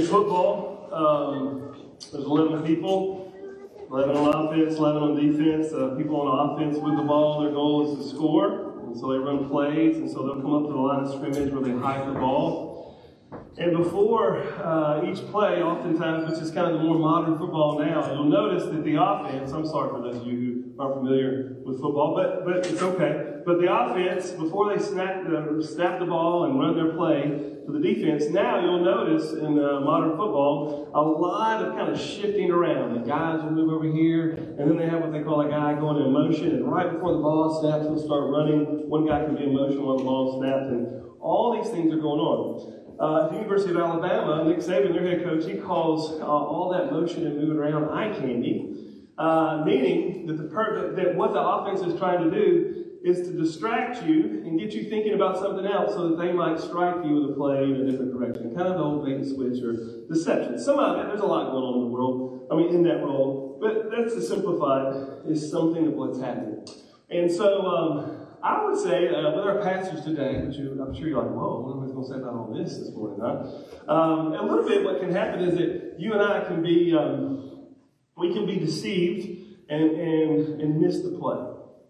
in football, um, there's 11 people, 11 on offense, 11 on defense. Uh, people on offense with the ball, their goal is to score. And so they run plays, and so they'll come up to the line of scrimmage where they hike the ball. And before uh, each play, oftentimes, which is kind of the more modern football now, you'll notice that the offense, I'm sorry for those of you who aren't familiar with football, but, but it's okay. But the offense, before they snap the, snap the ball and run their play to the defense, now you'll notice in uh, modern football a lot of kind of shifting around. The guys will move over here, and then they have what they call a guy going in motion, and right before the ball snaps, he'll start running. One guy can be in motion while the ball snaps, and all these things are going on. Uh, at the University of Alabama, Nick Saban, their head coach, he calls uh, all that motion and moving around eye candy, uh, meaning that, the per- that what the offense is trying to do is to distract you and get you thinking about something else so that they might strike you with a play in a different direction. Kind of the old bait and switch or deception. Some of it, there's a lot going on in the world, I mean, in that role, but that's to simplify is something of what's happening. And so, um, I would say uh, with our pastors today, which you, I'm sure you're like, whoa, what am I going to say about all this this morning, huh? Um, a little bit what can happen is that you and I can be, um, we can be deceived and, and, and miss the play,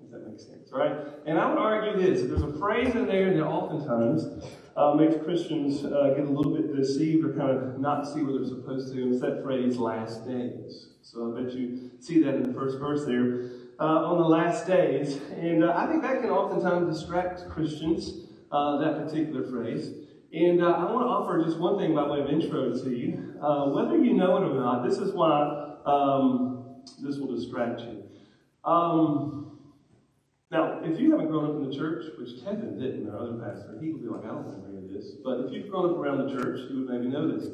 if that makes sense, right? And I would argue this, there's a phrase in there that oftentimes uh, makes Christians uh, get a little bit deceived or kind of not see what they're supposed to, and it's that phrase, last days. So I bet you see that in the first verse there uh, on the last days. And uh, I think that can oftentimes distract Christians, uh, that particular phrase. And uh, I want to offer just one thing by way of intro to you. Whether you know it or not, this is why um, this will distract you. Um, now, if you haven't grown up in the church, which Kevin didn't, our other pastor, he would be like, I don't know any of this. But if you've grown up around the church, you would maybe know this.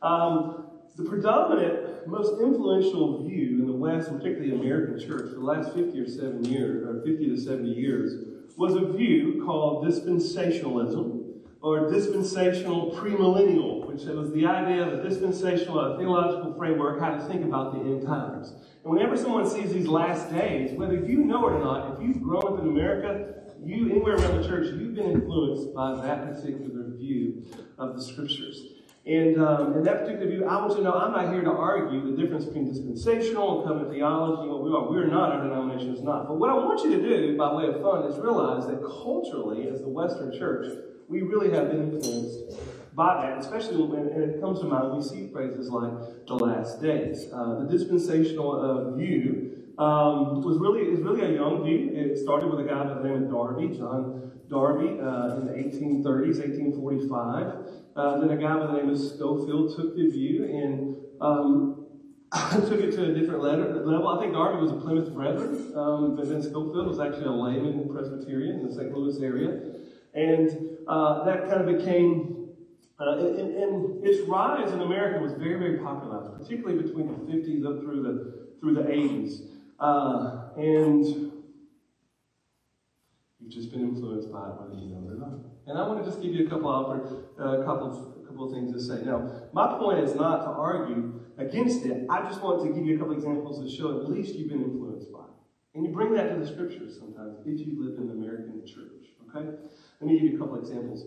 Um, the predominant, most influential view in the West, particularly the American church, for the last 50 or 7 years, or 50 to 70 years, was a view called dispensationalism or dispensational premillennial, which was the idea of a dispensational, a theological framework, how to think about the end times. And whenever someone sees these last days, whether you know it or not, if you've grown up in America, you anywhere around the church, you've been influenced by that particular view of the scriptures. And um, in that particular view, I want you to know I'm not here to argue the difference between dispensational and covenant theology. What we are, we're not, our denomination is not. But what I want you to do, by way of fun, is realize that culturally, as the Western church, we really have been influenced by that, especially when it comes to mind, we see phrases like the last days. Uh, the dispensational uh, view um, was really is really a young view. It started with a guy by the name of Darby, John Darby, uh, in the 1830s, 1845. Uh, then a guy by the name of Scofield took the view and um, took it to a different level. I think Darby was a Plymouth Brethren, um, but then Scofield was actually a layman Presbyterian in the St. Louis area. And uh, that kind of became, uh, and, and, its rise in America was very, very popular, particularly between the 50s up through the, through the 80s. Uh, and you've just been influenced by it, whether you know it or not. And I want to just give you a couple of uh, couple of couple of things to say. Now, my point is not to argue against it. I just want to give you a couple examples to show at least you've been influenced by it. And you bring that to the scriptures sometimes if you live in the American church. Okay? Let me give you a couple examples.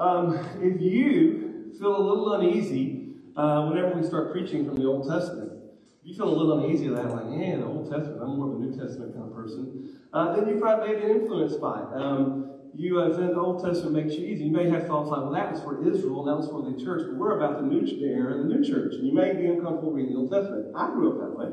Um, if you feel a little uneasy uh, whenever we start preaching from the Old Testament, if you feel a little uneasy that, like, yeah, the Old Testament, I'm more of a New Testament kind of person, uh, then you probably may be influenced by it. Um, you, uh, the Old Testament makes you easy. You may have thoughts like, well, that was for Israel, that was for the church, but we're about the new era, the new church, and you may be uncomfortable reading the Old Testament. I grew up that way,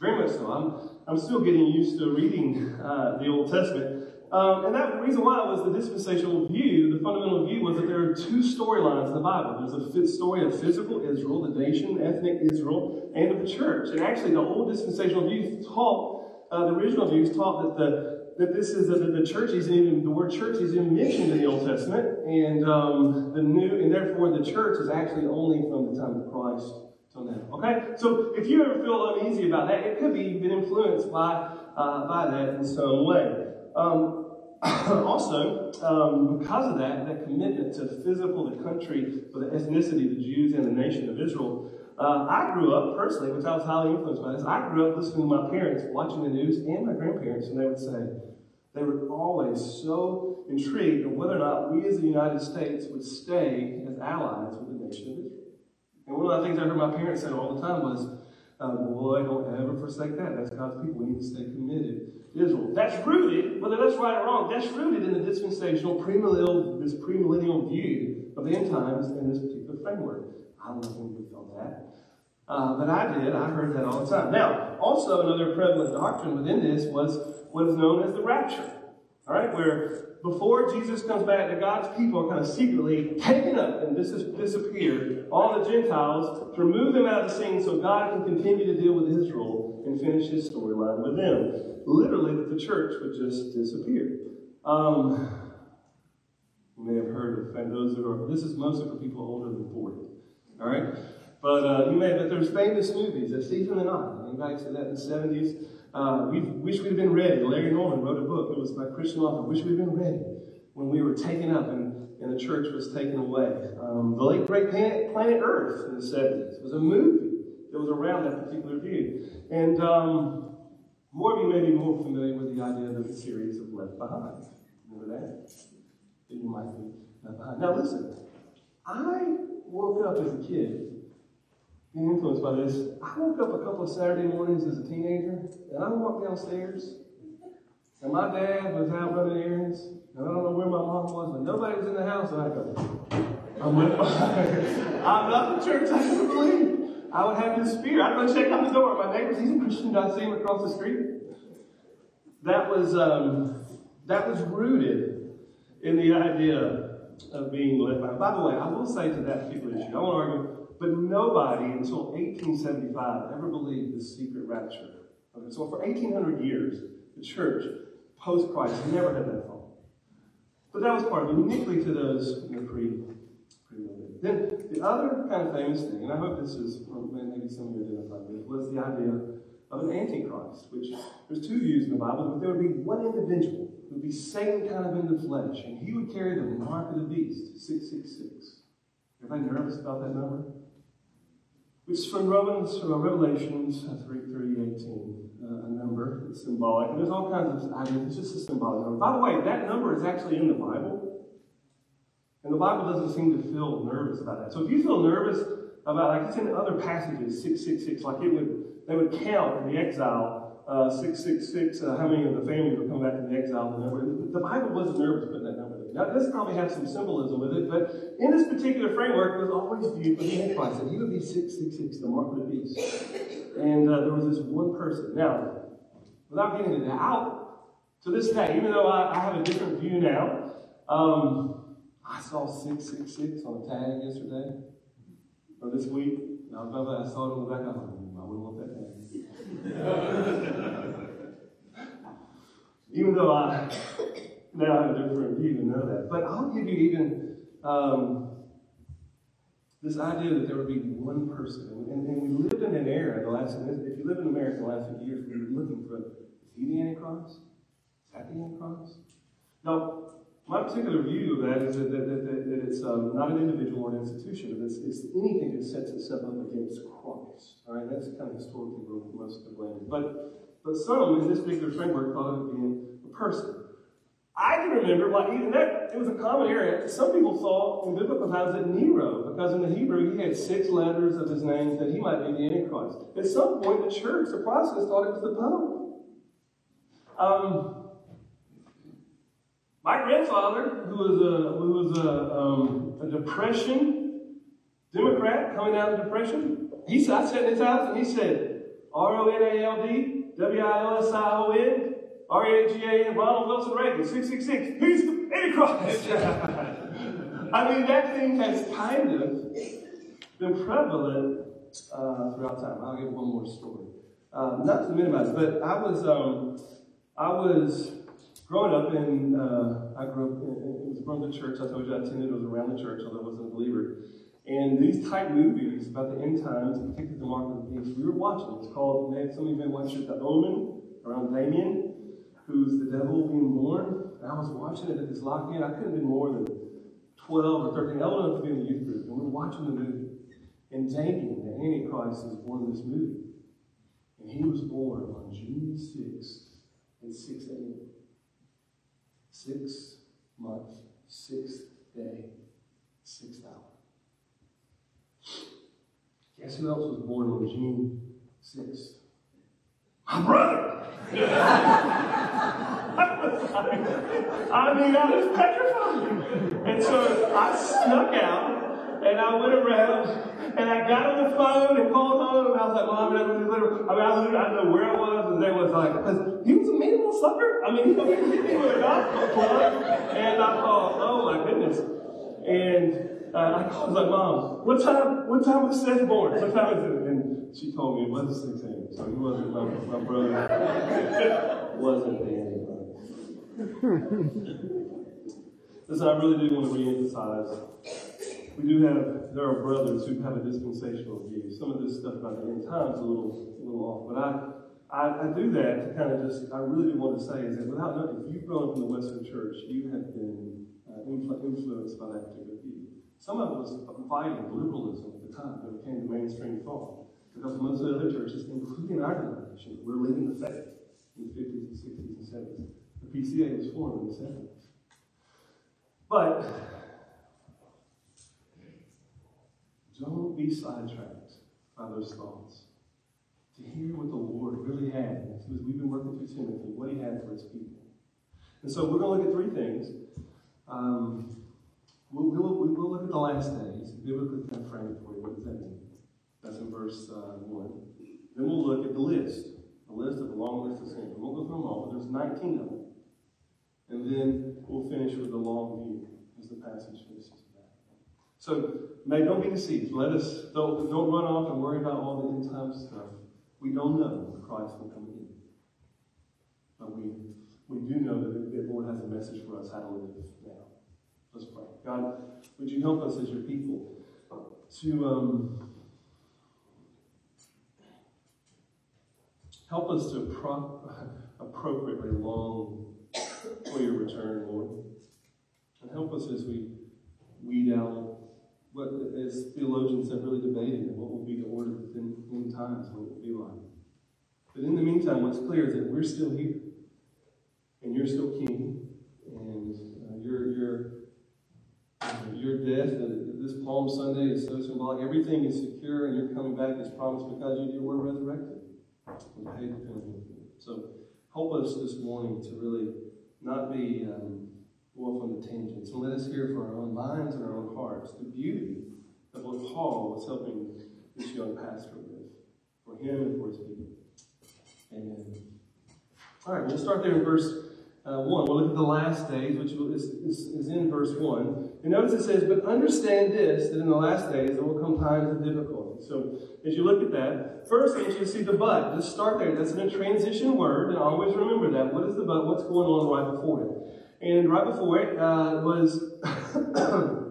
very much so. I'm, I'm still getting used to reading uh, the Old Testament. Um, and that reason why was the dispensational view, the fundamental view was that there are two storylines in the Bible. There's a story of physical Israel, the nation, ethnic Israel, and of the church. And actually, the old dispensational view taught, uh, the original views taught that the that this is that the church is even the word church is even mentioned in the Old Testament, and um, the new, and therefore the church is actually only from the time of Christ till now. Okay, so if you ever feel uneasy about that, it could be been influenced by uh, by that in some way. Um, also, um, because of that, that commitment to physical, the country, or the ethnicity, the Jews and the nation of Israel, uh, I grew up personally, which I was highly influenced by this. I grew up listening to my parents, watching the news, and my grandparents, and they would say, they were always so intrigued on whether or not we as the United States would stay as allies with the nation of Israel. And one of the things I heard my parents say all the time was, uh, boy, don't ever forsake that. That's God's people. We need to stay committed Israel. That's rooted, whether that's right or wrong, that's rooted in the dispensational, premillennial, this premillennial view of the end times in this particular framework. I don't know if anybody felt that. Uh, but I did. I heard that all the time. Now, also another prevalent doctrine within this was what is known as the rapture. All right, where before Jesus comes back, the God's people are kind of secretly taken up and dis- disappear. All the Gentiles to remove them out of the scene so God can continue to deal with Israel and finish his storyline with them. Literally, that the church would just disappear. Um, you may have heard of and those who are, this is mostly for people older than 40. All right? But uh, you may, have but there's famous movies, A Thief in the Night. Anybody see that in the 70s? Uh, we wish we'd been ready. Larry Norman wrote a book. It was by Christian author. Wish we'd been ready when we were taken up and, and the church was taken away. Um, the late great planet, planet, Earth in the 70s was a movie that was around that particular view. And um, more of you may be more familiar with the idea of the series of Left Behind. Remember that? You might be left behind. Now listen, I woke up as a kid being influenced by this. I woke up a couple of Saturday mornings as a teenager, and I walked downstairs, and my dad was out running errands, and I don't know where my mom was, but nobody was in the house, and I go, I'm, I'm not the church I can believe. I would have this fear. I'd go check on the door. My neighbors, he's a Christian, I see him across the street. That was um, that was rooted in the idea of being led by. By the way, I will say to that particular issue, I won't argue but nobody until 1875 ever believed the secret rapture. Okay, so for 1800 years, the church, post Christ, never had that thought. But that was part of it, uniquely to those in the pre Then the other kind of famous thing, and I hope this is maybe some of you identify with, was the idea of an antichrist, which there's two views in the Bible, but there would be one individual who would be Satan kind of in the flesh, and he would carry the mark of the beast, 666. Everybody nervous about that number? which is from Romans, from Revelations uh, 3, 3 18, uh, a number. It's symbolic. And there's all kinds of ideas. It's just a symbolic number. By the way, that number is actually in the Bible. And the Bible doesn't seem to feel nervous about that. So if you feel nervous about, like it's in other passages, 666, like it would, they would count in the exile uh, 666, uh, how many of the families would come back in the exile, the number. The Bible wasn't nervous about that number. Now, this probably has some symbolism with it, but in this particular framework, it was always viewed with the Antichrist, that he would be 666, the mark of the beast. And uh, there was this one person. Now, without getting into that, out to this day, even though I, I have a different view now, um, I saw 666 on a tag yesterday, or this week. I remember I saw it on the back I of my I wouldn't want that tag. even though I now have a different view to know that. But I'll give you even um, this idea that there would be one person. And, and, we lived in an era, the last, if you live in America the last few years, we were looking for, is he the Antichrist? Is that the Antichrist? Now, my particular view of that is that, that, that, that it's um, not an individual or an institution, but it's, it's, anything that sets itself up against Christ. All right, that's kind of historically where most of the blame. But, but some in this particular framework thought of it being a person. I can remember, like, even that, it was a common area. Some people thought in biblical times that Nero, because in the Hebrew he had six letters of his name, that he might be the Antichrist. At some point, the church, the Protestants, thought it was the Pope. Um, my grandfather, who was a, who was a, um, a Depression Democrat coming out of the Depression, he I sat in his house and he said, R O N A L D W I L S I O N R E A G A N Ronald Wilson Reagan 666. He's the Antichrist. I mean, that thing has kind of been prevalent uh, throughout time. I'll give one more story. Uh, not to minimize, but I was um, I was growing up in, uh, I grew up in, was from the church. I told you I attended, it was around the church, although I wasn't a believer. And these type movies about the end times, particularly the mark of the beast, we were watching. It's called, some of you may watch it, The Omen, around Damien, who's the devil being born. And I was watching it at this lock-in. I couldn't have been more than 12 or 13, old enough to be in the youth group. And we were watching the movie. And Damien, the Antichrist, is born in this movie. And he was born on June 6th at 6 a.m. Six months, sixth day, sixth hour. guess who else was born on June 6th? My brother! I mean, was petrified. And so I snuck out and I went around and I got on the phone and called home and I was like, Mom, I mean, I, literally, I don't know where I was and they was like, he was a mean little sucker. I mean, he with a gospel plug. And I thought, oh my goodness. And uh, I called, was like, Mom, what time, what time was Seth born? What time is it? And she told me it wasn't 6 a.m. So he wasn't my, my brother. wasn't Danny. Listen, I really do want to re-emphasize. We do have there are brothers who have a dispensational view. Some of this stuff about the end times a little, a little off, but I, I, I do that to kind of just. I really do want to say is that without knowing, if you've grown up in the Western Church, you have been uh, influenced by that particular view. Some of it was fighting liberalism at the time when it came to mainstream thought, because most of the other churches, including our denomination, were leaving the faith in the 50s and 60s and 70s. PCA was formed in the 70s. But don't be sidetracked by those thoughts. To hear what the Lord really had, as we've been working through Timothy, what he had for his people. And so we're going to look at three things. Um, we'll, we'll, we'll, look at the last days, biblically kind of frame it for you. What does that mean? That's in verse uh, 1. Then we'll look at the list, the list of the long list of sins. We won't go through them all, but there's 19 of them. And then we'll finish with the long view as the passage finishes. So may don't be deceived. Let us don't, don't run off and worry about all the end time stuff. We don't know when Christ will come again. But we we do know that the Lord has a message for us how to live now. Let's pray. God, would you help us as your people to um, help us to pro- appropriately long for your return, Lord. And help us as we weed out what, as theologians have really debated, and what will be the order within in times, what it will be like. But in the meantime, what's clear is that we're still here, and you're still king, and uh, your your uh, your death, uh, this Palm Sunday is so symbolic. Everything is secure, and you're coming back is promised because you were resurrected. So help us this morning to really not be um, off on the tangents. And let us hear for our own minds and our own hearts the beauty of what Paul was helping this young pastor with, for him and for his people. Amen. All right, we'll start there in verse uh, 1. We'll look at the last days, which is, is, is, in verse 1. And notice it says, But understand this, that in the last days there will come times of difficulty. So as you look at that, first I want you to see the but. Let's start there. That's in a transition word, and always remember that. What is the but? What's going on right before it? And right before it uh, was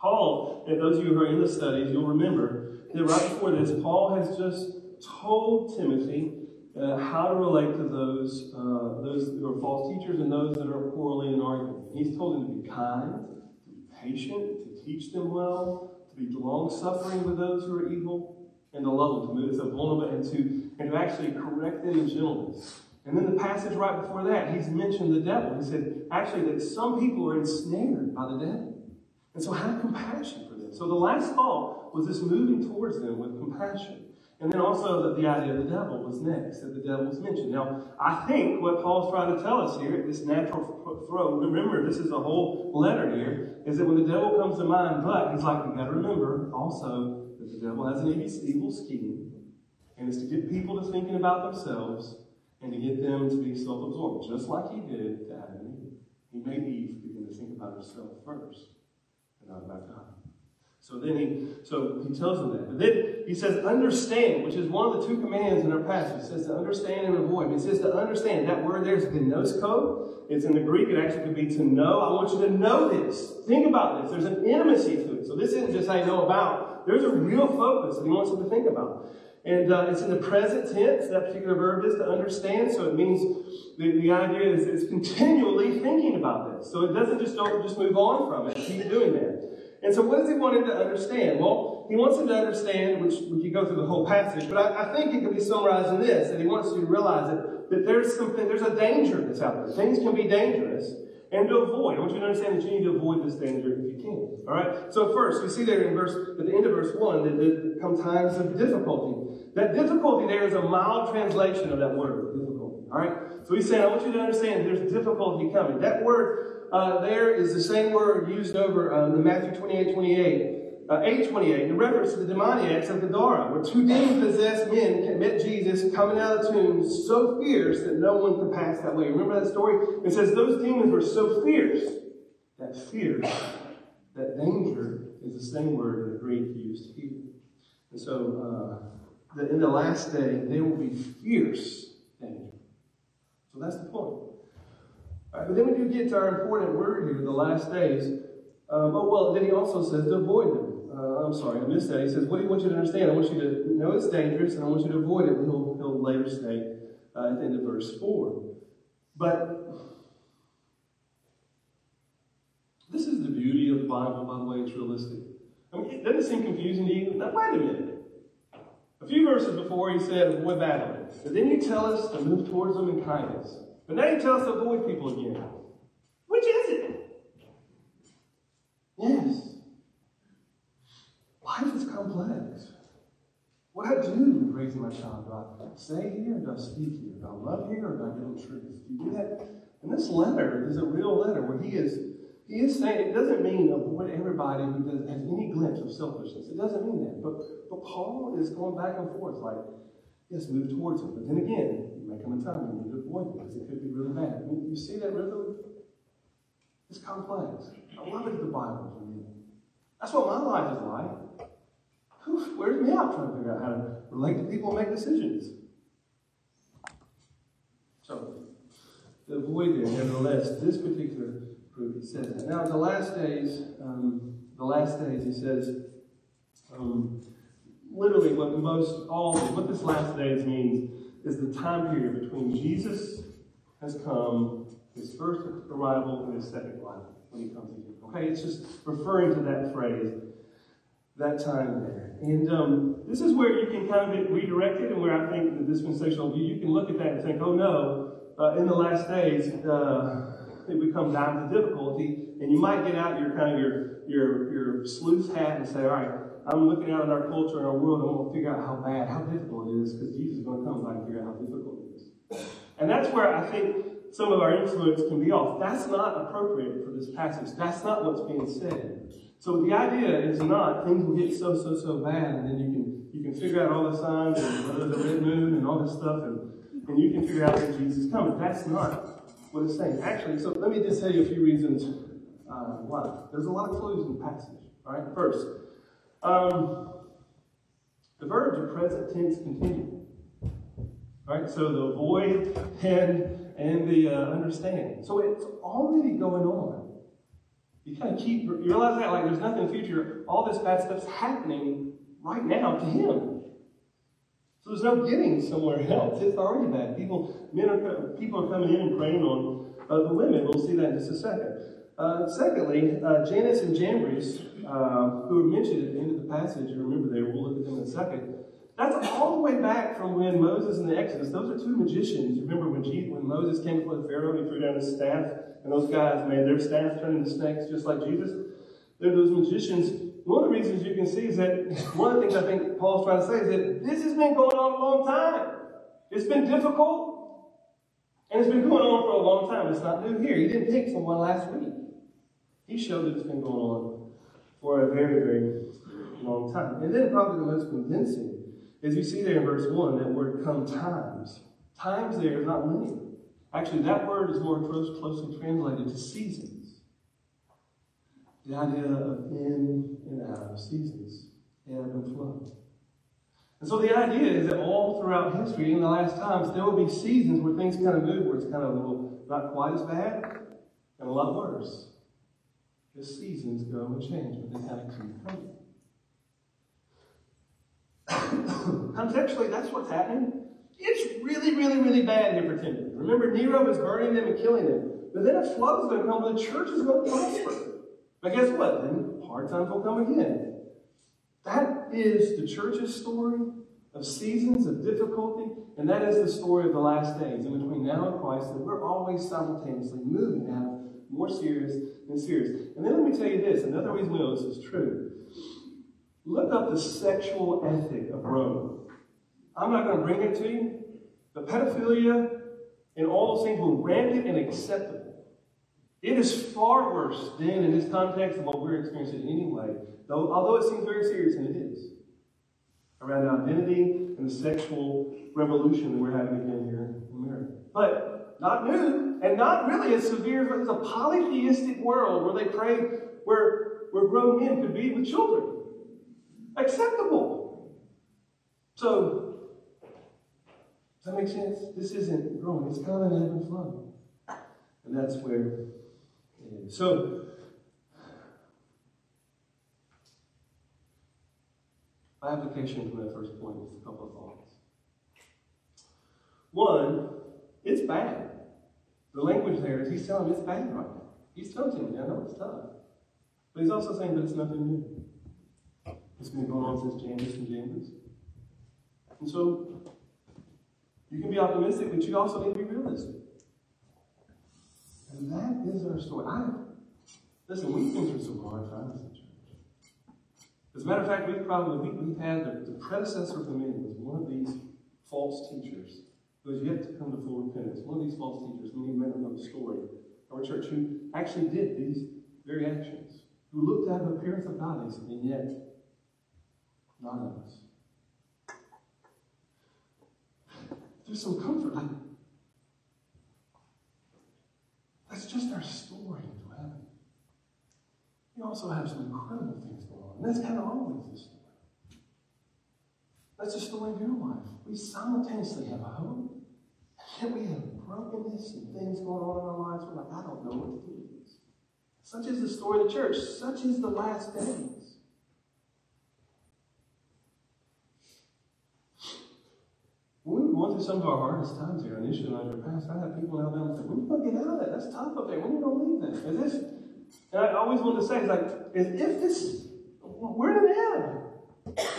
Paul, and those of you who are in the studies, you'll remember that right before this, Paul has just told Timothy uh, how to relate to those, uh, those who are false teachers and those that are quarreling and arguing. He's told them to be kind, to be patient, to teach them well, be long suffering with those who are evil, and to love them, to move so vulnerable, and to, and to actually correct them in gentleness. And then the passage right before that, he's mentioned the devil. He said, actually, that some people are ensnared by the devil. And so have compassion for them. So the last thought was this moving towards them with compassion. And then also that the idea of the devil was next, that the devil was mentioned. Now, I think what Paul's trying to tell us here, this natural throw, remember, this is a whole letter here, is that when the devil comes to mind, but he's like, we got to remember also that the devil has an evil scheme, and it's to get people to thinking about themselves and to get them to be self absorbed, just like he did to Adam and Eve. He made Eve begin to think about herself first and not about God. So then he so he tells them that. But then he says, understand, which is one of the two commands in our passage. It says to understand and avoid. It says to understand. That word there is gnosko. It's in the Greek. It actually could be to know. I want you to know this. Think about this. There's an intimacy to it. So this isn't just I know about. There's a real focus that he wants them to think about. And uh, it's in the present tense. That particular verb is to understand. So it means the, the idea is, is continually thinking about this. So it doesn't just don't just move on from it. Keep doing that. And so, what does he want him to understand? Well, he wants him to understand, which we could go through the whole passage, but I, I think it can be summarized in this: that he wants you to realize that, that there's something, there's a danger that's out there. Things can be dangerous, and to avoid. I want you to understand that you need to avoid this danger if you can. All right. So first, we see there in verse at the end of verse one that there come times of difficulty. That difficulty there is a mild translation of that word, difficulty. All right. So he's saying, I want you to understand there's difficulty coming. That word uh, there is the same word used over um, in Matthew 28, 28 uh, 828, in reference to the demoniacs of Gadara, where two demon-possessed men and met Jesus coming out of the tomb so fierce that no one could pass that way. Remember that story? It says those demons were so fierce. That fear, that danger, is the same word in the Greek used here. And so, uh, the, in the last day, there will be fierce danger. So that's the point. But then we do get to our important word here, the last days. Um, oh, well, then he also says to avoid them uh, I'm sorry, I missed that. He says, What do you want you to understand? I want you to know it's dangerous and I want you to avoid it. He'll, he'll later state uh, at the end of verse 4. But this is the beauty of the Bible, by the way, it's realistic. I mean, it doesn't seem confusing to you. Now, wait a minute. A few verses before, he said, avoid battling. But then you tell us to move towards them in kindness. But now you tell us to avoid people again. Which is it? Yes. Life is complex. What I do raising my child? Do I say here do I speak here? Do I love here or do I give them truth? Do you do that? And this letter is a real letter where he is he is saying it doesn't mean avoid everybody who does, has any glimpse of selfishness. It doesn't mean that. But but Paul is going back and forth like, yes, move towards him. But then again, may come a time when need to avoid them because it could be really bad. You, see that rhythm? It's complex. I love it the Bible for me. That's what my life is like wears me out trying to figure out how to relate to people and make decisions. So, to avoid there, nevertheless, this particular proof, he says that. Now, the last days, um, the last days, he says, um, literally, what most all, what this last days means is the time period between Jesus has come, his first arrival, and his second arrival when he comes again. Okay, it's just referring to that phrase that time there. And um, this is where you can kind of get redirected, and where I think the dispensational view, you can look at that and think, oh no, uh, in the last days, uh, it becomes times of difficulty, and you might get out your kind of your, your, your sleuth hat and say, all right, I'm looking out at our culture and our world, and I want to figure out how bad, how difficult it is, because Jesus is going to come by and figure out how difficult it is. And that's where I think some of our influence can be off. That's not appropriate for this passage. That's not what's being said. So the idea is not things will get so, so, so bad, and then you can you can figure out all the signs and whether the red moon and all this stuff, and, and you can figure out that Jesus is coming. That's not what it's saying. Actually, so let me just tell you a few reasons uh, why. There's a lot of clues in the passage. All right, first, um, the verbs are present tense continuous. Right? so the avoid and and the uh, understand. So it's already going on. You kind of keep, you realize that, like, there's nothing in the future. All this bad stuff's happening right now to him. So there's no getting somewhere else. It's already bad. People, men are, people are coming in and preying on uh, the women. We'll see that in just a second. Uh, secondly, uh, Jannes and Jambres, uh, who are mentioned at the end of the passage, remember there, we'll look at them in a second. That's all the way back from when Moses and the Exodus, those are two magicians. Remember when, Jesus, when Moses came before the Pharaoh and he threw down his staff and those guys made their staff turn into snakes just like Jesus. They're those magicians. One of the reasons you can see is that one of the things I think Paul's trying to say is that this has been going on a long time. It's been difficult, and it's been going on for a long time. It's not new here. He didn't pick someone last week. He showed that it's been going on for a very, very long time. And then probably the most convincing is you see there in verse 1 that word come times. Times there is not linear. Actually, that word is more close, closely translated to seasons. The idea of in and out of seasons, and flow. And so the idea is that all throughout history, in the last times, there will be seasons where things kind of move, where it's kind of a little not quite as bad and a lot worse. The seasons go and change, but they kind of keep coming. Contextually, that's what's happening. It's really, really, really bad for Timothy. Remember, Nero is burning them and killing them. But then a flood is going to come, and the church is going to prosper. But guess what? Then hard times will come again. That is the church's story of seasons of difficulty, and that is the story of the last days. And between now and Christ, that we're always simultaneously moving out more serious than serious. And then let me tell you this another reason we know this is true. Look up the sexual ethic of Rome. I'm not going to bring it to you, but pedophilia and all those things were rampant and acceptable. It is far worse than in this context of what we're experiencing anyway, though, although it seems very serious, and it is, around identity and the sexual revolution that we're having again here in America. But not new, and not really as severe as a polytheistic world where they pray where, where grown men could be with children. Acceptable. So, does that make sense? This isn't growing, it's kind of an ebb and flow. And that's where it is. So, my application from that first point is a couple of thoughts. One, it's bad. The language there is he's telling him it's bad right now. He's telling him, I know it's tough. But he's also saying that it's nothing new. It's been going on since Jannes and Jambres. And so you can be optimistic, but you also need to be realistic. And that is our story. I, listen, we've been through some hard times in church. As a matter of fact, we've probably we, have had the, the predecessor for me was one of these false teachers who has yet to come to full repentance. One of these false teachers, we met him the story our church, who actually did these very actions, who looked at the appearance of godliness, and yet none of us. There's some comfort. Like, that's just our story to heaven. We also have some incredible things going on. And that's kind of always the story. That's the story of your life. We simultaneously have a hope, and we have brokenness and things going on in our lives. We're like, I don't know what to do with this. Such is the story of the church. Such is the last days. When we were going through some of our hardest times here initially on your past, I had people in Alabama say, when you going to get out of that? That's tough up there. When are you going to leave that? Is this, and I always wanted to say, it's like, as if this, we're in an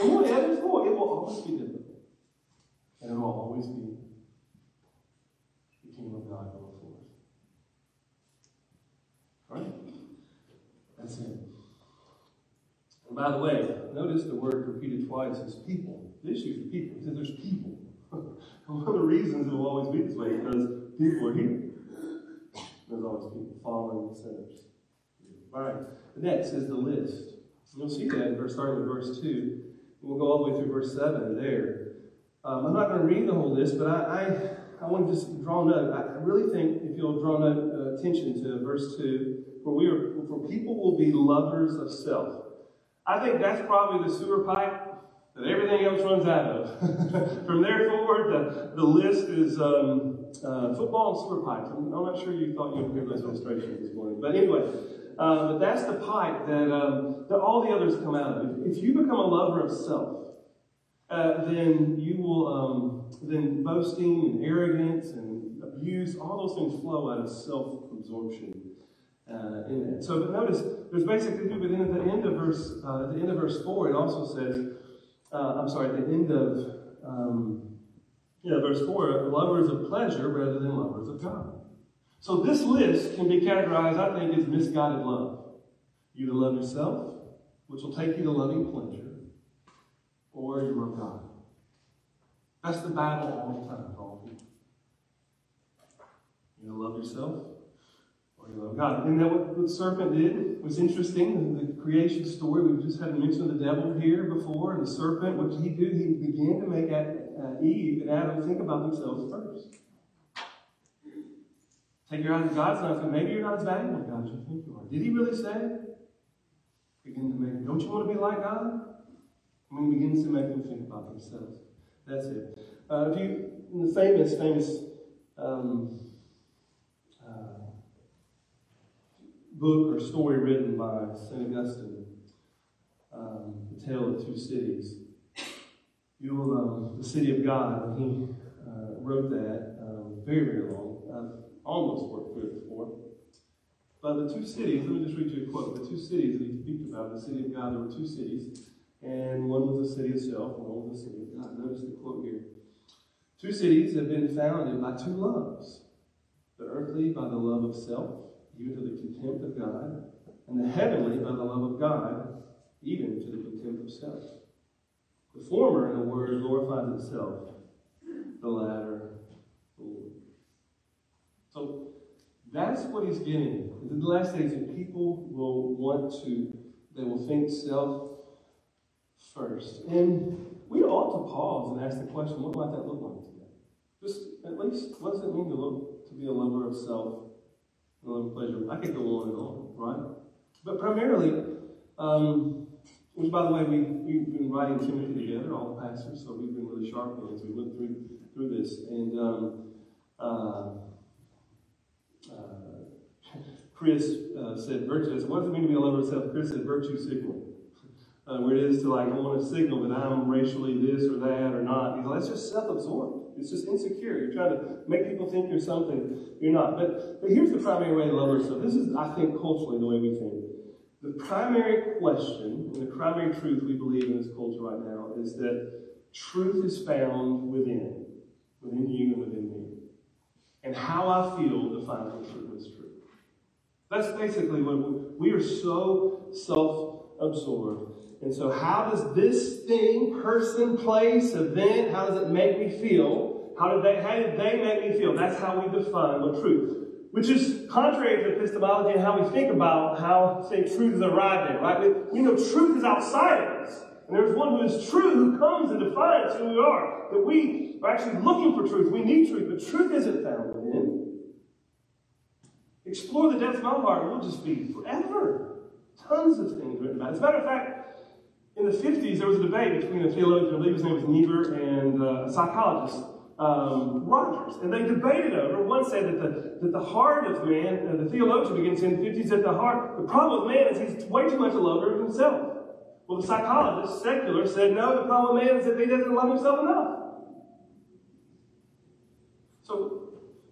we're in and it will always be difficult. And it will always be the kingdom of God going forth. Right? That's it. And by the way, notice the word repeated twice is people. The issue is people. He there's people. One of the reasons it will always be this way is because people are here. There's always people following the sinners. All right. The next is the list. You'll see that in verse starting with verse 2. We'll go all the way through verse 7 there. Um, I'm not going to read the whole list, but I, I, I want to just draw note. I really think if you'll draw note, uh, attention to verse 2, for, we are, for people will be lovers of self. I think that's probably the sewer pipe that everything else runs out of. From there forward, the, the list is um, uh, football and sewer pipes. I'm, I'm, not sure you thought you would hear those illustrations this morning. But anyway, uh, but that's the pipe that, um, that all the others come out of. If, if you become a lover of self, uh, then you will, um, then boasting and arrogance and abuse, all those things flow out of self absorption. Uh, in that. So, but notice, there's basically, but then at the end of verse, uh, the end of verse four, it also says, uh, I'm sorry, at the end of um, yeah, verse 4, lovers of pleasure rather than lovers of God. So this list can be categorized, I think, as misguided love. You to love yourself, which will take you to loving pleasure, or you love God. That's the battle all the time for all. You to love yourself, God. And that what the serpent did was interesting. The creation story, we've just had a mention of the devil here before, and the serpent, what did he do? He began to make uh, Eve and Adam think about themselves first. Take your eyes to God's not maybe you're not as valuable as God as you think you are. Did he really say? Begin to make, don't you want to be like God? And he begins to make them think about themselves. That's it. Uh, if you, the famous, famous um, uh, book or story written by St. Augustine, um, The Tale of Two Cities, you'll, know The City of God, he uh, wrote that, um, very, very long. I've almost worked through it before. But the two cities, let me just read you a quote. The two cities that he speaks about, the city of God, there were two cities, and one was the city of self, and one was the city of God. Notice the quote here. Two cities have been founded by two loves the earthly by the love of self, even to the contempt of God, and the heavenly by the love of God, even to the contempt of self. The former, in a word, glorifies itself, the latter, the Lord. So that's what he's getting. In the last days, people will want to, they will think self first. And we ought to pause and ask the question, what might that look like today? Just at least, what does it mean to look to be a lover of self a lover pleasure? I could go on and on, right? But primarily, um, which by the way, we, we've been writing Timothy together, all the pastors, so we've been really sharp as we went through through this. And um, uh, uh, Chris uh, said virtue. I said, what does it mean to be a lover of self? Chris said virtue signal. Uh, where it is to like, I want to signal that I'm racially this or that or not. He's like, that's just self-absorbed. It's just insecure. You're trying to make people think you're something you're not. But but here's the primary way to love ourselves. This is, I think, culturally the way we think. The primary question and the primary truth we believe in this culture right now is that truth is found within, within you and within me. And how I feel defines what truth is true. That's basically what we, are so self absorbed. And so, how does this thing, person, place, event, how does it make me feel? How did they, how did they make me feel? That's how we define what truth which is contrary to epistemology and how we think about how, say, truth is arrived at, right? We, we know truth is outside of us. And there's one who is true who comes and defines who we are. That we are actually looking for truth. We need truth, but truth isn't found within. Explore the depths of my heart, we'll just be forever. Tons of things written about it. As a matter of fact, in the 50s, there was a debate between a theologian, I believe his name was Niebuhr, and uh, a psychologist um, Rogers. And they debated over. One said that the, that the heart of man, uh, the theologian begins in the 50s, that the heart, the problem with man is he's way too much a lover of himself. Well, the psychologist, secular, said no, the problem with man is that he doesn't love himself enough. So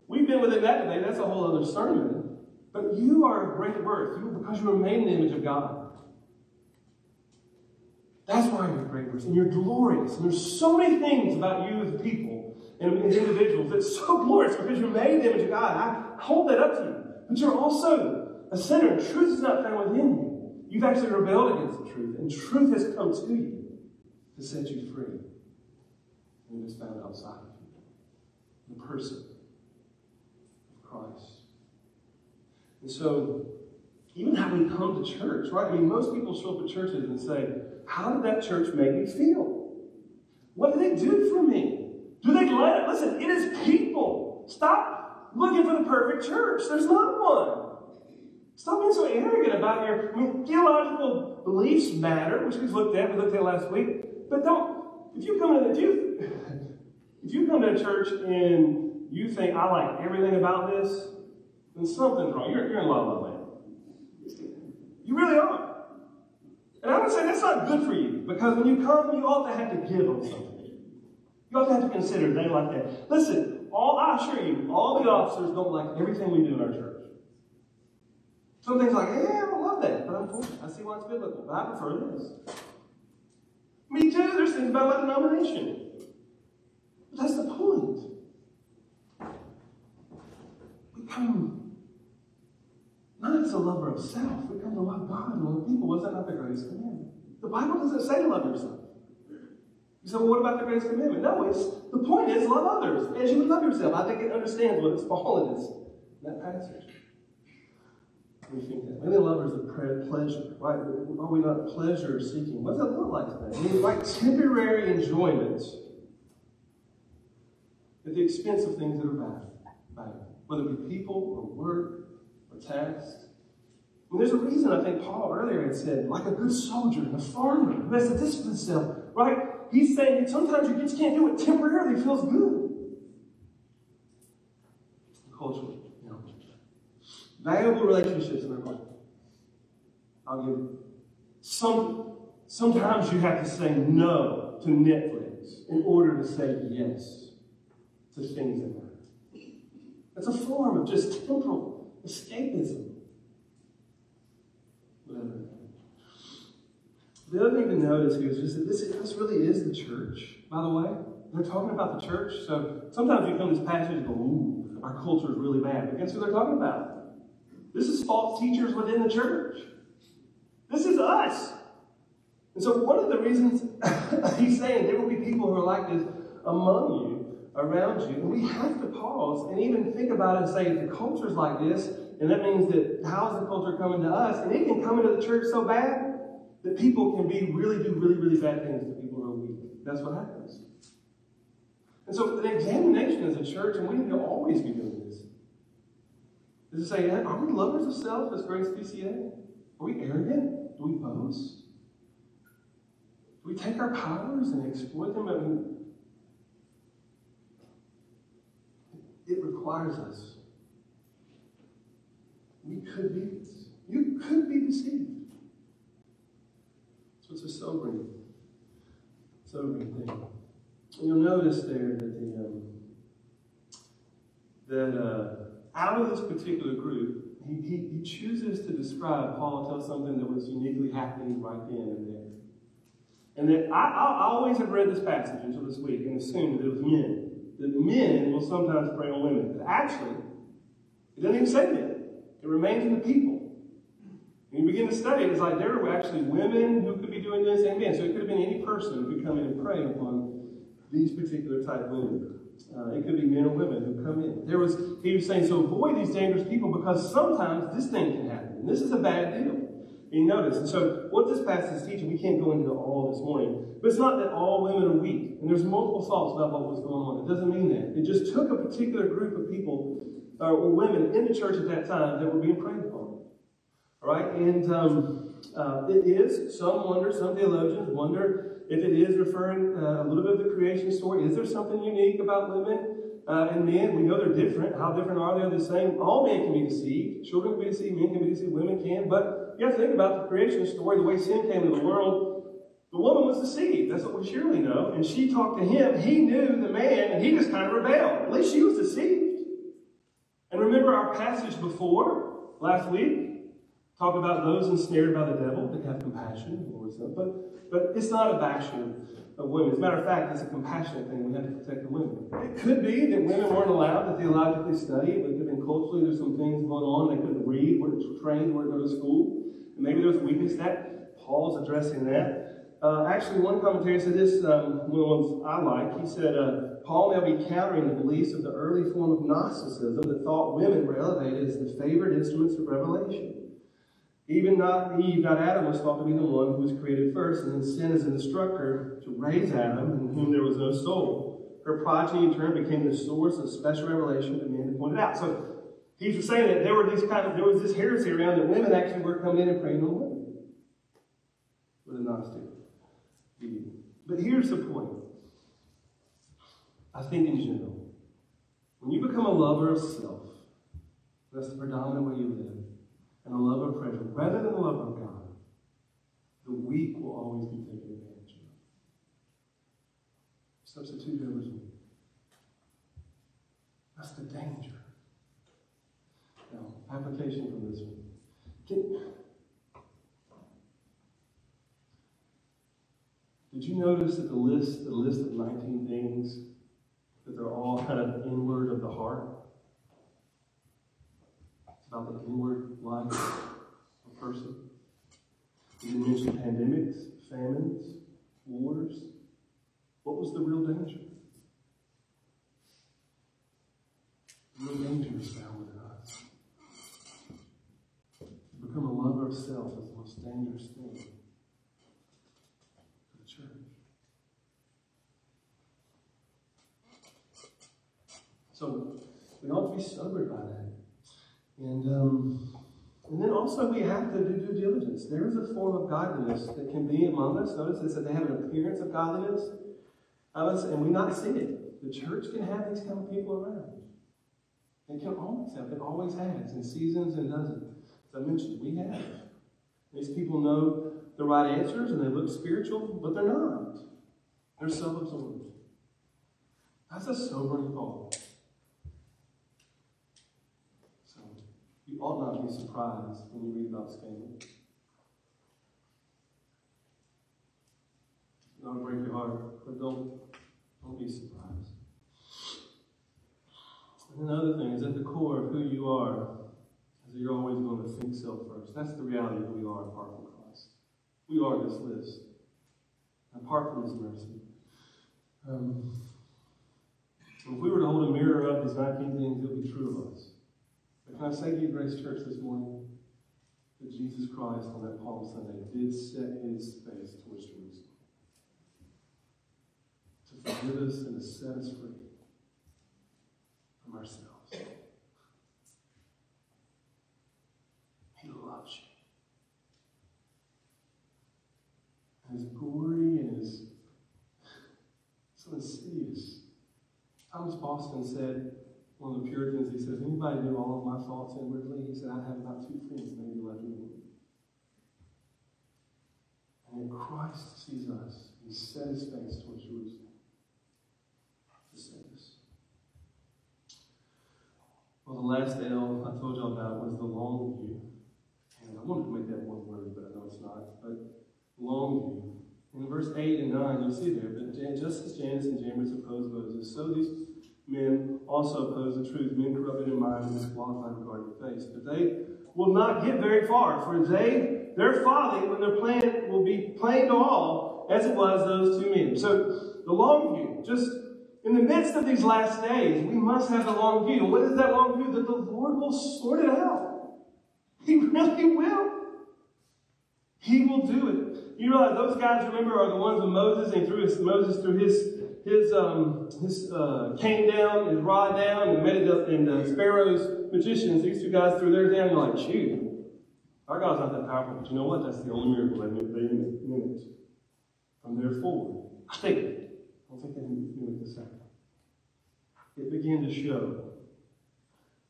we've been within that debate. That's a whole other sermon. But you are of great worth. You because you are made in the image of God. That's why you're great person. You're glorious. And there's so many things about you as people and as individuals that's so glorious because you're made in the image of God. I hold that up to you. But you're also a sinner, and truth is not found within you. You've actually rebelled against the truth, and truth has come to you to set you free. And it is found outside of you. The person of Christ. And so, even how we come to church, right? I mean, most people show up at churches and say, How did that church make me feel? What did they do for me? Do they let it? Listen, it is people. Stop looking for the perfect church. There's not one. Stop being so arrogant about your. I mean, theological beliefs matter, which we've looked at. We looked at last week. But don't. If you come to the you if you come to a church and you think I like everything about this, then something's wrong. You're, you're in la la land. You really are. And I would say that's not good for you because when you come, you ought to have to give them something. You also have to consider things like that. Listen, all I assure you, all the officers don't like everything we do in our church. Some things like, yeah, I don't love that, but unfortunately, I see why it's biblical, but I prefer this. Me too, there's things about my denomination. But that's the point. We come as a lover of self, we come to love God and love people. Was that not the greatest commandment? The Bible doesn't say to love yourself. You say, well, what about the greatest commandment? No, it's the point is love others as you would love yourself. I think it understands what its fallen is that passage. We think that. Many lovers of pleasure, right? Are we not pleasure seeking? What does that look like today? I mean, like temporary enjoyment at the expense of things that are bad, bad. whether it be people or work And there's a reason I think Paul earlier had said, like a good soldier and a farmer who has to discipline himself, right? He's saying that sometimes you just can't do it temporarily, it feels good. Culturally, you know. Valuable relationships in our life. I'll give. Some, sometimes you have to say no to Netflix in order to say yes to things in life. That's a form of just temporal escapism. Whatever. The other thing to notice here is just that this, this really is the church, by the way. They're talking about the church. So sometimes we come to this passage and go, ooh, our culture is really bad. But guess who they're talking about? This is false teachers within the church. This is us. And so, one of the reasons he's saying there will be people who are like this among you, around you, and we have to pause and even think about it and say, if the culture's like this, and that means that how is the culture coming to us? And it can come into the church so bad that people can be really do really, really bad things to people who are weak. That's what happens. And so, an examination as a church, and we need to always be doing this, is to say, are we lovers of self as Grace PCA? Are we arrogant? Do we boast? Do we take our powers and exploit them? I mean, it requires us. We could be. You could be deceived. So it's a sobering, sobering thing. And you'll notice there that the um, that uh, out of this particular group, he, he, he chooses to describe, Paul tells something that was uniquely happening right then and there. And that I, I, always have read this passage until this week and assumed that it was men. That men will sometimes prey on women. But actually, it doesn't even say that. It remains in the people. When you begin to study it, it's like there were actually women who could be doing this and men. So it could have been any person who could come in and prey upon these particular type of women. Uh, it could be men or women who come in. There was he was saying, so avoid these dangerous people because sometimes this thing can happen. And this is a bad deal. And you notice. And so what this passage is teaching, we can't go into all this morning. But it's not that all women are weak. And there's multiple thoughts about what was going on. It doesn't mean that. It just took a particular group of people uh, or women in the church at that time that were being prayed upon. All right? And um, uh, it is, some wonder, some theologians wonder if it is referring uh, a little bit of the creation story. Is there something unique about women uh, and men? We know they're different. How different are they? Are the same? All men can be deceived. Children can be deceived. Men can be deceived. Women can. But you have to think about the creation story, the way sin came into the world. The woman was deceived. That's what we surely know. And she talked to him. He knew the man, and he just kind of rebelled. At least she was deceived. And remember our passage before, last week? Talk about those ensnared by the devil that have compassion. But, but it's not a bashing of women. As a matter of fact, it's a compassionate thing. We have to protect the women. It could be that women weren't allowed to theologically study. It culturally, there's some things going on. They couldn't read, weren't trained, weren't go to school. And maybe there was weakness that. Paul's addressing that. Uh, actually, one commentator said this, um, one of the ones I like. He said, uh, Paul may be countering the beliefs of the early form of Gnosticism that thought women were elevated as the favored instruments of revelation. Even not Eve, not Adam, was thought to be the one who was created first, and then sin as an instructor to raise Adam, in whom there was no soul. Her progeny, in turn, became the source of special revelation to men to point it out. So he was saying that there were these kind of there was this heresy around that women actually were coming in and praying on women with a view. But here's the point. I think in general, when you become a lover of self, that's the predominant way you live and a love of pleasure rather than a love of God, the weak will always be taken advantage of. Substitute whoever's weak. That's the danger. Application from this one. Can, did you notice that the list, the list of 19 things, that they're all kind of inward of the heart? It's about the inward life of a person. Didn't mention pandemics, famines, wars. What was the real danger? The real danger is found within us. To lover of self is the most dangerous thing for the church. So we ought to be sobered by that. And, um, and then also we have to do due diligence. There is a form of godliness that can be among us. Notice this, that they have an appearance of godliness of us, and we not see it. The church can have these kind of people around. It can always have. It always has, in seasons and doesn't. I mentioned, we have. These people know the right answers and they look spiritual, but they're not. They're self absorbed. That's a sobering thought. So, you ought not be surprised when you read about scandal. Don't break your heart, but don't, don't be surprised. And another thing is at the core of who you are you're always going to think self first. That's the reality that we are apart from Christ. We are this list. Apart from His mercy. Um, if we were to hold a mirror up, these 19 things, it would be true of us. But can I say to you, Grace Church, this morning, that Jesus Christ on that Palm Sunday did set his face towards Jerusalem to forgive us and to set us free from ourselves. He loves you. And his glory and his so insidious. Thomas Boston said, one of the Puritans, he says, anybody knew all of my thoughts inwardly, he said, I'd have about two friends maybe left in me. And yet Christ sees us. He set his face towards Jerusalem to save us. Well, the last L I told y'all about was the long view. And I wanted to make that one word, but I know it's not. But long view. In verse 8 and 9, you'll see there, but just as Jannes and Jambres opposed Moses, so these men also oppose the truth. Men corrupted in mind and disqualified regarding face. But they will not get very far, for they, their folly, when their plan will be plain to all, as it was those two men. So the long view, just in the midst of these last days, we must have the long view. What is that long view? That the Lord will sort it out. He really will. He will do it. You realize those guys, remember, are the ones with Moses and threw his, Moses through his his um, his uh, cane down, his rod down, and it up. And Pharaoh's magicians, these two guys threw theirs down. You're like, shoot, our God's not that powerful. But you know what? That's the only miracle they mimicked from there forward. I think. I don't think they mimicked the second. It began to show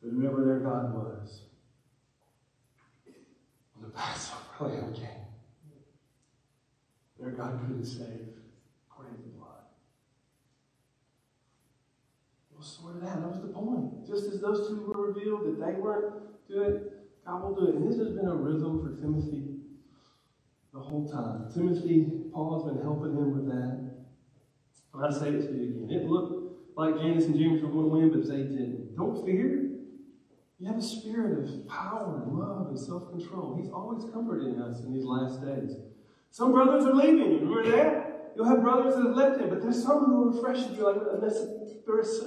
that whoever their God was, when the Passover lamb came, their God couldn't save according to the blood. We'll sort it out. That was the point. Just as those two were revealed that they weren't doing it, God will do it. And this has been a rhythm for Timothy the whole time. Timothy, Paul has been helping him with that. And I say it to you again. It looked like Jannes and James were going to win, but they didn't. Don't fear. You have a spirit of power and love and self control. He's always comforting us in these last days. Some brothers are leaving you. Remember that? You'll have brothers that have left him, but there's some who refresh you, like Onesiphorus,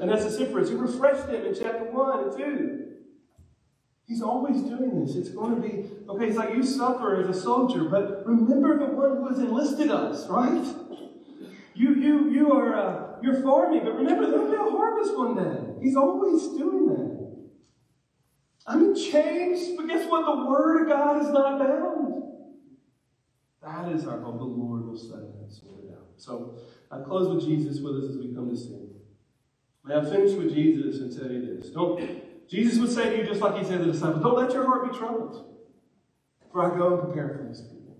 Onesiphorus. You refreshed him in chapter 1 and 2. He's always doing this. It's going to be, okay, it's like you suffer as a soldier, but remember the one who has enlisted us, right? You, you, you are, uh, you're farming, but remember there'll be a harvest one day. He's always doing that. I'm in chains, but guess what? The Word of God is not bound. That is our hope. The Lord will set sort it out. So I close with Jesus with us as we come to sing. May I finish with Jesus and tell you this. Don't Jesus would say to you, just like he said to the disciples, don't let your heart be troubled. For I go and prepare for these people.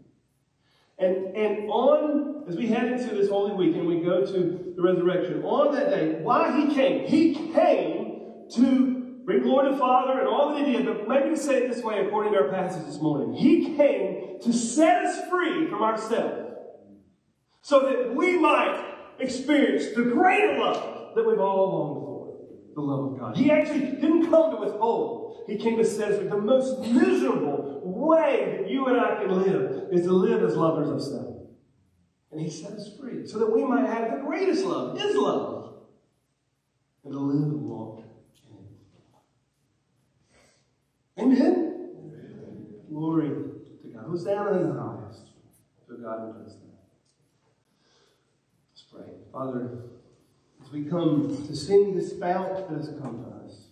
And, and on, as we head into this Holy Week and we go to the resurrection, on that day, why he came? He came to bring glory to Father and all that he did, but maybe to say it this way according to our passage this morning. He came to set us free from ourselves so that we might experience the greater love that we've all longed for the love of God. He actually didn't come to withhold. He came to set us free. The most miserable way that you and I can live is to live as lovers of self. And He set us free so that we might have the greatest love, His love, and to live and walk in it. Amen? Amen. Glory to God. Who's down in the highest? To God who does that. Let's pray. Father, as we come to sing this spout that has come to us,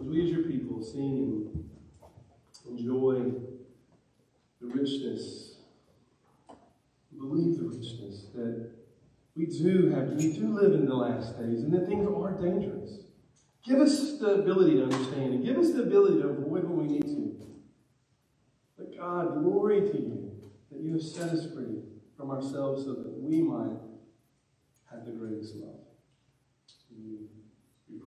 as we as your people sing and enjoy the richness, believe the richness that we do have, we do live in the last days, and that things are dangerous. Give us the ability to understand, and give us the ability to avoid when we need to. But God, glory to you that you have set us free from ourselves so that we might have the greatest love. 嗯。